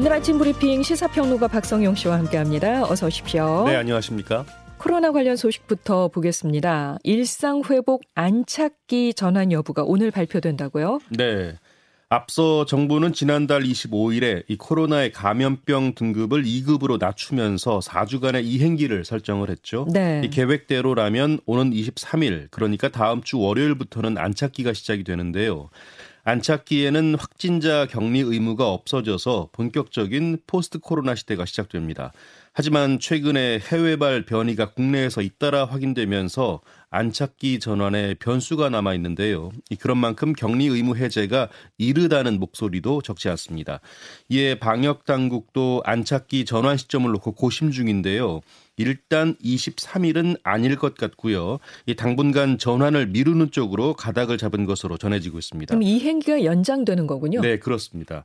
오늘 아침 브리핑 시사평론가 박성용 씨와 함께합니다. 어서 오십시오. 네, 안녕하십니까? 코로나 관련 소식부터 보겠습니다. 일상 회복 안착기 전환 여부가 오늘 발표된다고요? 네. 앞서 정부는 지난달 25일에 이 코로나의 감염병 등급을 2급으로 낮추면서 4주간의 이행기를 설정을 했죠. 네. 이 계획대로라면 오는 23일, 그러니까 다음 주 월요일부터는 안착기가 시작이 되는데요. 안착기에는 확진자 격리 의무가 없어져서 본격적인 포스트 코로나 시대가 시작됩니다. 하지만 최근에 해외발 변이가 국내에서 잇따라 확인되면서 안착기 전환에 변수가 남아 있는데요. 그런 만큼 격리 의무 해제가 이르다는 목소리도 적지 않습니다. 이에 방역 당국도 안착기 전환 시점을 놓고 고심 중인데요. 일단 23일은 아닐 것 같고요. 이 당분간 전환을 미루는 쪽으로 가닥을 잡은 것으로 전해지고 있습니다. 그럼 이 행기가 연장되는 거군요. 네, 그렇습니다.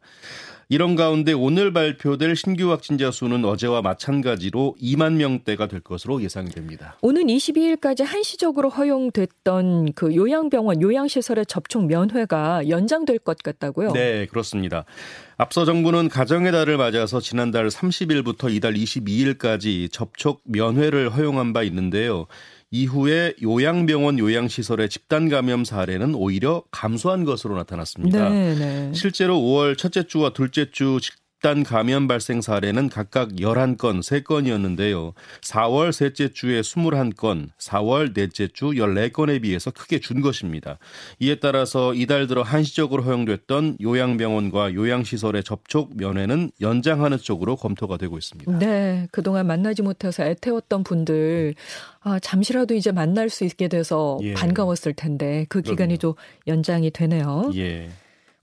이런 가운데 오늘 발표될 신규 확진자 수는 어제와 마찬가지로 2만 명대가 될 것으로 예상이 됩니다. 오는 22일까지 한시적으로 허용됐던 그 요양병원, 요양시설의 접촉 면회가 연장될 것 같다고요? 네, 그렇습니다. 앞서 정부는 가정의 달을 맞아서 지난달 30일부터 이달 22일까지 접촉 면회를 허용한 바 있는데요. 이후에 요양병원 요양시설의 집단 감염 사례는 오히려 감소한 것으로 나타났습니다. 네네. 네. 실제로 5월 첫째 주와 둘째 주 집단 감염 발생 사례는 각각 11건, 3건이었는데요. 4월 셋째 주에 21건, 4월 넷째 주 14건에 비해서 크게 준 것입니다. 이에 따라서 이달 들어 한시적으로 허용됐던 요양병원과 요양시설의 접촉 면회는 연장하는 쪽으로 검토가 되고 있습니다. 네, 그동안 만나지 못해서 애태웠던 분들 아, 잠시라도 이제 만날 수 있게 돼서 예. 반가웠을 텐데 그 기간이 좀 연장이 되네요. 예.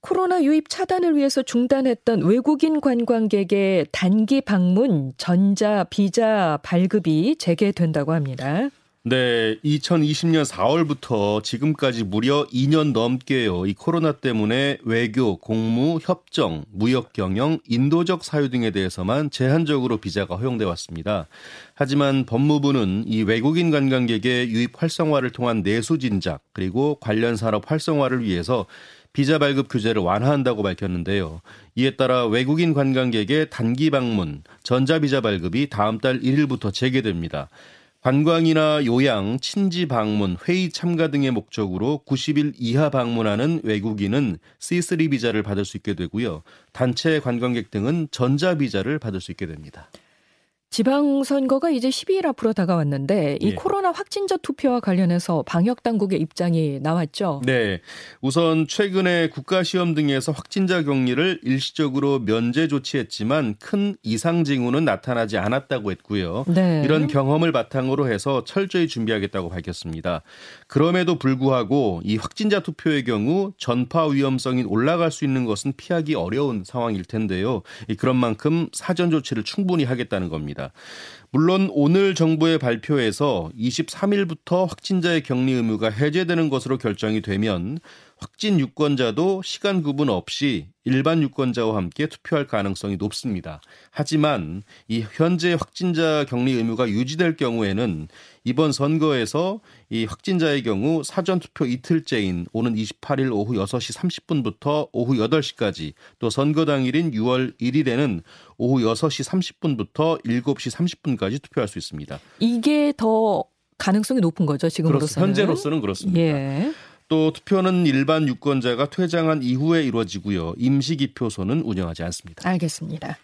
코로나 유입 차단을 위해서 중단했던 외국인 관광객의 단기 방문 전자 비자 발급이 재개된다고 합니다. 네, 2020년 4월부터 지금까지 무려 2년 넘게요. 이 코로나 때문에 외교, 공무, 협정, 무역 경영, 인도적 사유 등에 대해서만 제한적으로 비자가 허용돼 왔습니다. 하지만 법무부는 이 외국인 관광객의 유입 활성화를 통한 내수 진작 그리고 관련 산업 활성화를 위해서 비자 발급 규제를 완화한다고 밝혔는데요. 이에 따라 외국인 관광객의 단기 방문, 전자비자 발급이 다음 달 1일부터 재개됩니다. 관광이나 요양, 친지 방문, 회의 참가 등의 목적으로 90일 이하 방문하는 외국인은 C3 비자를 받을 수 있게 되고요. 단체 관광객 등은 전자 비자를 받을 수 있게 됩니다. 지방선거가 이제 12일 앞으로 다가왔는데 이 예. 코로나 확진자 투표와 관련해서 방역 당국의 입장이 나왔죠. 네. 우선 최근에 국가 시험 등에서 확진자 격리를 일시적으로 면제 조치했지만 큰 이상 징후는 나타나지 않았다고 했고요. 네. 이런 경험을 바탕으로 해서 철저히 준비하겠다고 밝혔습니다. 그럼에도 불구하고 이 확진자 투표의 경우 전파 위험성이 올라갈 수 있는 것은 피하기 어려운 상황일 텐데요. 그런 만큼 사전 조치를 충분히 하겠다는 겁니다. 물론 오늘 정부의 발표에서 23일부터 확진자의 격리 의무가 해제되는 것으로 결정이 되면 확진 유권자도 시간 구분 없이 일반 유권자와 함께 투표할 가능성이 높습니다. 하지만 이 현재 확진자 격리 의무가 유지될 경우에는 이번 선거에서 이 확진자의 경우 사전 투표 이틀째인 오는 28일 오후 6시 30분부터 오후 8시까지 또 선거 당일인 6월 1일에는 오후 6시 30분부터 7시 30분까지 투표할 수 있습니다. 이게 더 가능성이 높은 거죠, 지금으로서는. 현재로서는 그렇습니다. 예. 또 투표는 일반 유권자가 퇴장한 이후에 이루어지고요. 임시기표소는 운영하지 않습니다. 알겠습니다.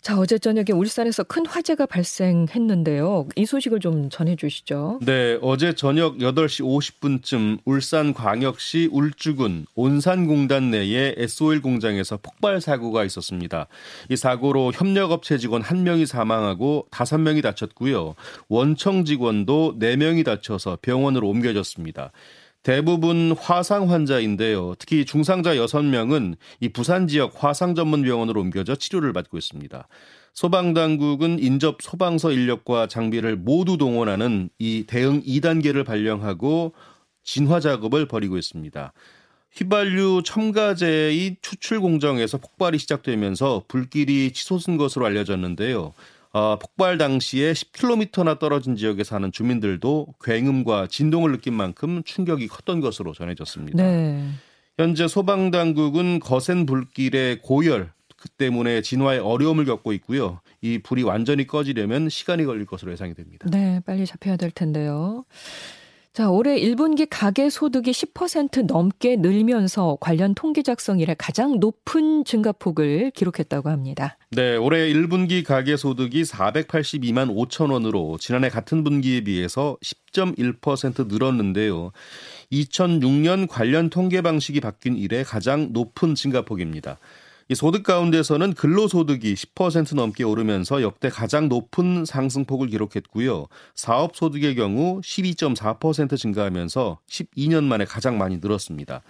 자, 어제 저녁에 울산에서 큰 화재가 발생했는데요. 이 소식을 좀 전해 주시죠. 네, 어제 저녁 8시 50분쯤 울산 광역시 울주군 온산공단 내의 SOL 공장에서 폭발 사고가 있었습니다. 이 사고로 협력업체 직원 1명이 사망하고 5명이 다쳤고요. 원청 직원도 4명이 다쳐서 병원으로 옮겨졌습니다. 대부분 화상 환자인데요. 특히 중상자 6명은 이 부산 지역 화상 전문 병원으로 옮겨져 치료를 받고 있습니다. 소방당국은 인접 소방서 인력과 장비를 모두 동원하는 이 대응 2단계를 발령하고 진화 작업을 벌이고 있습니다. 휘발유 첨가제의 추출 공정에서 폭발이 시작되면서 불길이 치솟은 것으로 알려졌는데요. 어, 폭발 당시에 10km나 떨어진 지역에 사는 주민들도 굉음과 진동을 느낀 만큼 충격이 컸던 것으로 전해졌습니다. 네. 현재 소방 당국은 거센 불길에 고열, 그 때문에 진화에 어려움을 겪고 있고요. 이 불이 완전히 꺼지려면 시간이 걸릴 것으로 예상이 됩니다. 네, 빨리 잡혀야 될 텐데요. 자, 올해 1분기 가계 소득이 10% 넘게 늘면서 관련 통계 작성 이래 가장 높은 증가폭을 기록했다고 합니다. 네, 올해 1분기 가계 소득이 482만 5천 원으로 지난해 같은 분기에 비해서 10.1% 늘었는데요. 2006년 관련 통계 방식이 바뀐 이래 가장 높은 증가폭입니다. 이 소득 가운데서는 근로소득이 10% 넘게 오르면서 역대 가장 높은 상승폭을 기록했고요. 사업소득의 경우 12.4% 증가하면서 12년 만에 가장 많이 늘었습니다.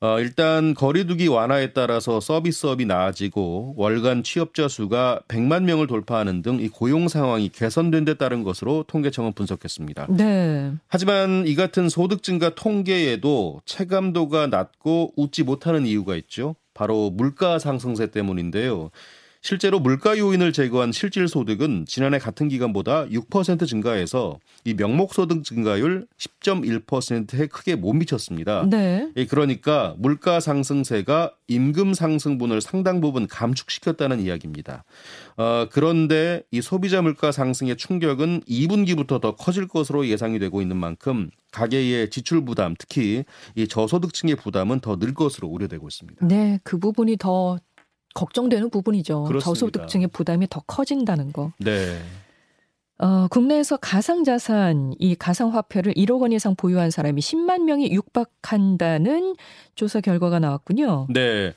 어, 일단 거리두기 완화에 따라서 서비스업이 나아지고 월간 취업자 수가 100만 명을 돌파하는 등 이 고용 상황이 개선된 데 따른 것으로 통계청은 분석했습니다. 네. 하지만 이 같은 소득 증가 통계에도 체감도가 낮고 웃지 못하는 이유가 있죠. 바로 물가 상승세 때문인데요. 실제로 물가 요인을 제거한 실질 소득은 지난해 같은 기간보다 6% 증가해서 이 명목 소득 증가율 10.1%에 크게 못 미쳤습니다. 네. 예, 그러니까 물가 상승세가 임금 상승분을 상당 부분 감축시켰다는 이야기입니다. 어, 그런데 이 소비자 물가 상승의 충격은 2분기부터 더 커질 것으로 예상이 되고 있는 만큼 가계의 지출 부담, 특히 이 저소득층의 부담은 더 늘 것으로 우려되고 있습니다. 네, 그 부분이 더 걱정되는 부분이죠. 그렇습니다. 저소득층의 부담이 더 커진다는 거. 네. 어, 국내에서 가상자산, 이 가상화폐를 1억 원 이상 보유한 사람이 10만 명이 육박한다는 조사 결과가 나왔군요. 네.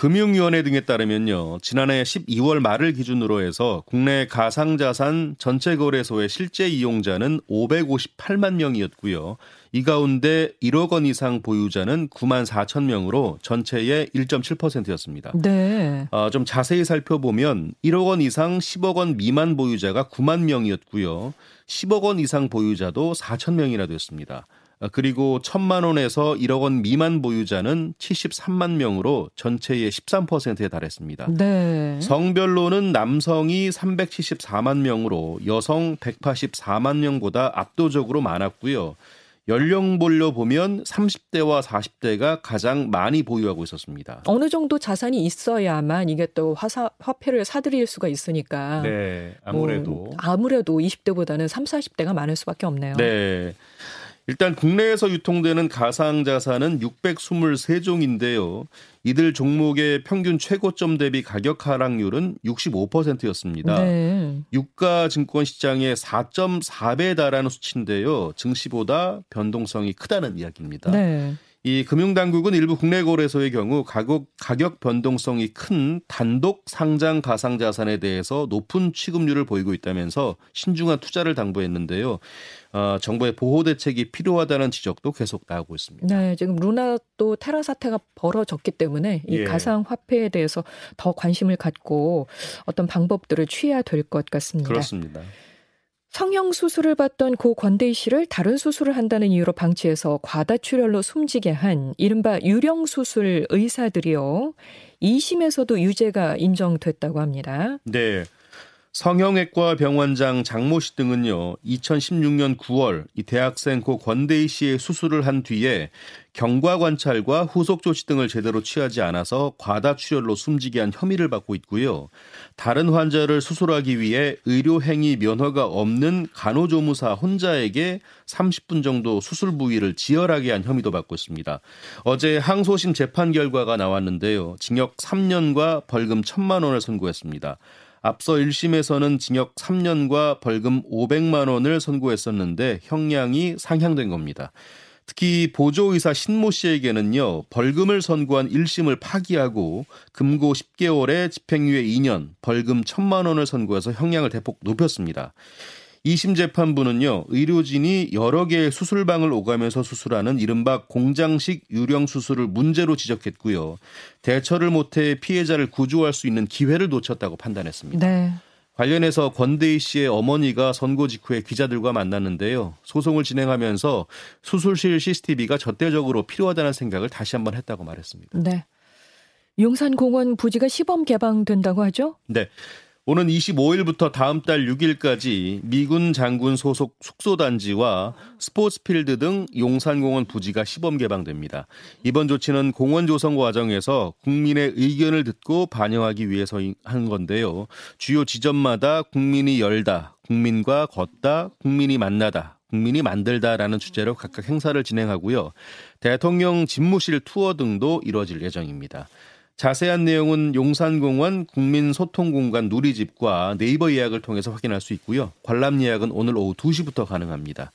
금융위원회 등에 따르면요. 지난해 12월 말을 기준으로 해서 국내 가상자산 전체 거래소의 실제 이용자는 558만 명이었고요. 이 가운데 1억 원 이상 보유자는 9만 4천 명으로 전체의 1.7%였습니다. 네. 어, 좀 자세히 살펴보면 1억 원 이상 10억 원 미만 보유자가 9만 명이었고요. 10억 원 이상 보유자도 4천 명이나 됐습니다. 어, 그리고 1천만 원에서 1억 원 미만 보유자는 73만 명으로 전체의 13%에 달했습니다. 네. 성별로는 남성이 374만 명으로 여성 184만 명보다 압도적으로 많았고요. 연령별로 보면 30대와 40대가 가장 많이 보유하고 있었습니다. 어느 정도 자산이 있어야만 이게 또 화사, 화폐를 사들일 수가 있으니까. 네, 아무래도. 뭐, 아무래도 20대보다는 30, 40대가 많을 수밖에 없네요. 네. 일단 국내에서 유통되는 가상자산은 623종인데요. 이들 종목의 평균 최고점 대비 가격 하락률은 65%였습니다. 네. 유가 증권 시장의 4.4배에 달하는 수치인데요. 증시보다 변동성이 크다는 이야기입니다. 네. 이 금융당국은 일부 국내 거래소의 경우 가격, 가격 변동성이 큰 단독 상장 가상 자산에 대해서 높은 취급률을 보이고 있다면서 신중한 투자를 당부했는데요. 어, 정부의 보호 대책이 필요하다는 지적도 계속 나오고 있습니다. 네, 지금 루나 또 테라 사태가 벌어졌기 때문에 이 예. 가상 화폐에 대해서 더 관심을 갖고 어떤 방법들을 취해야 될 것 같습니다. 그렇습니다. 성형 수술을 받던 고 권대희 씨를 다른 수술을 한다는 이유로 방치해서 과다출혈로 숨지게 한 이른바 유령 수술 의사들이요. 2심에서도 유죄가 인정됐다고 합니다. 네. 성형외과 병원장 장모 씨 등은요, 2016년 9월 이 대학생 고 권대희 씨의 수술을 한 뒤에 경과 관찰과 후속 조치 등을 제대로 취하지 않아서 과다 출혈로 숨지게 한 혐의를 받고 있고요. 다른 환자를 수술하기 위해 의료 행위 면허가 없는 간호조무사 혼자에게 30분 정도 수술 부위를 지혈하게 한 혐의도 받고 있습니다. 어제 항소심 재판 결과가 나왔는데요. 징역 3년과 벌금 1천만 원을 선고했습니다. 앞서 1심에서는 징역 3년과 벌금 500만 원을 선고했었는데 형량이 상향된 겁니다. 특히 보조의사 신모 씨에게는요, 벌금을 선고한 1심을 파기하고 금고 10개월에 집행유예 2년, 벌금 1천만 원을 선고해서 형량을 대폭 높였습니다. 2심 재판부는요, 의료진이 여러 개의 수술방을 오가면서 수술하는 이른바 공장식 유령 수술을 문제로 지적했고요. 대처를 못해 피해자를 구조할 수 있는 기회를 놓쳤다고 판단했습니다. 네. 관련해서 권대희 씨의 어머니가 선고 직후에 기자들과 만났는데요. 소송을 진행하면서 수술실 CCTV가 절대적으로 필요하다는 생각을 다시 한번 했다고 말했습니다. 네. 용산공원 부지가 시범 개방된다고 하죠? 네. 오는 25일부터 다음 달 6일까지 미군 장군 소속 숙소단지와 스포츠필드 등 용산공원 부지가 시범 개방됩니다. 이번 조치는 공원 조성 과정에서 국민의 의견을 듣고 반영하기 위해서 한 건데요. 주요 지점마다 국민이 열다, 국민과 걷다, 국민이 만나다, 국민이 만들다라는 주제로 각각 행사를 진행하고요. 대통령 집무실 투어 등도 이뤄질 예정입니다. 자세한 내용은 용산공원 국민소통공간 누리집과 네이버 예약을 통해서 확인할 수 있고요. 관람 예약은 오늘 오후 2시부터 가능합니다.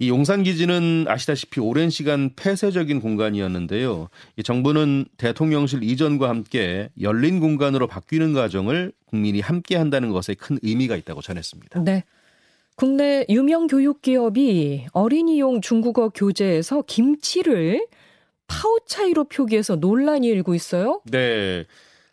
이 용산 기지는 아시다시피 오랜 시간 폐쇄적인 공간이었는데요. 이 정부는 대통령실 이전과 함께 열린 공간으로 바뀌는 과정을 국민이 함께 한다는 것에 큰 의미가 있다고 전했습니다. 네. 국내 유명 교육 기업이 어린이용 중국어 교재에서 김치를 파우 차이로 표기해서 논란이 일고 있어요? 네.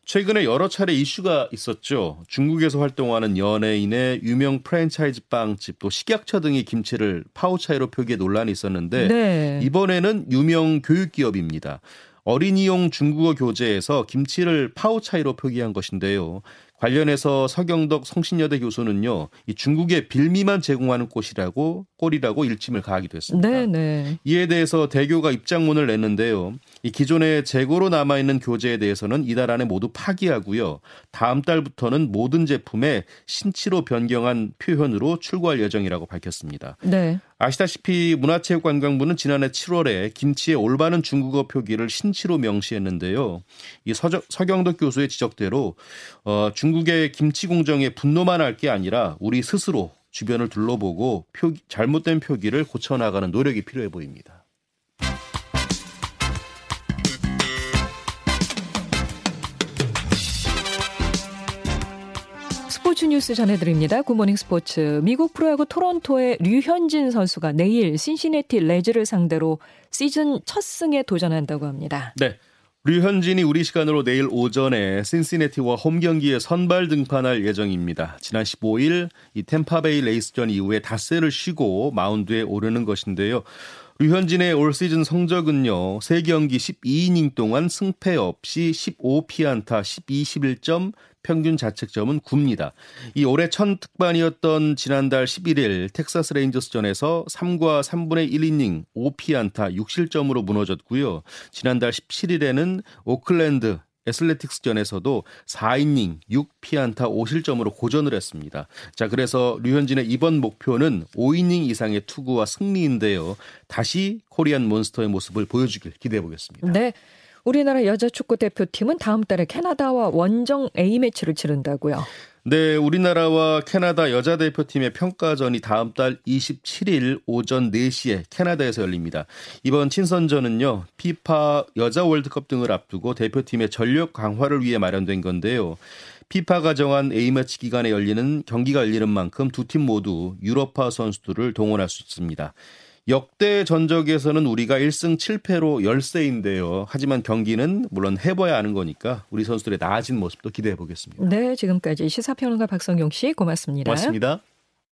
최근에 여러 차례 이슈가 있었죠. 중국에서 활동하는 연예인의 유명 프랜차이즈 빵집 또 식약처 등이 김치를 파우 차이로 표기해 논란이 있었는데 네. 이번에는 유명 교육기업입니다. 어린이용 중국어 교재에서 김치를 파우 차이로 표기한 것인데요. 관련해서 서경덕 성신여대 교수는요, 이 중국의 빌미만 제공하는 곳이라고 꼴이라고 일침을 가하기도 했습니다. 네네. 네. 이에 대해서 대교가 입장문을 냈는데요. 이 기존에 재고로 남아 있는 교재에 대해서는 이달 안에 모두 파기하고요. 다음 달부터는 모든 제품에 신치로 변경한 표현으로 출고할 예정이라고 밝혔습니다. 네. 아시다시피 문화체육관광부는 지난해 7월에 김치의 올바른 중국어 표기를 신치로 명시했는데요. 이 서적, 서경덕 교수의 지적대로 어, 중국의 김치 공정에 분노만 할 게 아니라 우리 스스로 주변을 둘러보고 표기, 잘못된 표기를 고쳐나가는 노력이 필요해 보입니다. 스포츠 뉴스 전해드립니다. 굿모닝 스포츠. 미국 프로야구 토론토의 류현진 선수가 내일 신시내티 레즈를 상대로 시즌 첫 승에 도전한다고 합니다. 네. 류현진이 우리 시간으로 내일 오전에 신시내티와 홈 경기에 선발 등판할 예정입니다. 지난 15일 이 템파베이 레이스전 이후에 닷새를 쉬고 마운드에 오르는 것인데요. 류현진의 올 시즌 성적은요. 3경기 12이닝 동안 승패 없이 15피안타 12, 11점 평균 자책점은 9입니다. 이 올해 첫 등판이었던 지난달 11일 텍사스 레인저스전에서 3과 3분의 1이닝 5피안타 6실점으로 무너졌고요. 지난달 17일에는 오클랜드 애슬레틱스전에서도 4이닝 6피안타 5실점으로 고전을 했습니다. 자, 그래서 류현진의 이번 목표는 5이닝 이상의 투구와 승리인데요. 다시 코리안 몬스터의 모습을 보여주길 기대해 보겠습니다. 네. 우리나라 여자 축구 대표팀은 다음 달에 캐나다와 원정 A매치를 치른다고요. 네, 우리나라와 캐나다 여자 대표팀의 평가전이 다음 달 27일 오전 4시에 캐나다에서 열립니다. 이번 친선전은요, 피파 여자 월드컵 등을 앞두고 대표팀의 전력 강화를 위해 마련된 건데요. 피파가 정한 A매치 기간에 열리는 경기가 열리는 만큼 두 팀 모두 유럽파 선수들을 동원할 수 있습니다. 역대 전적에서는 우리가 1승 7패로 열세인데요. 하지만 경기는 물론 해봐야 하는 거니까 우리 선수들의 나아진 모습도 기대해 보겠습니다. 네, 지금까지 시사평론가 박성용 씨 고맙습니다. 고맙습니다.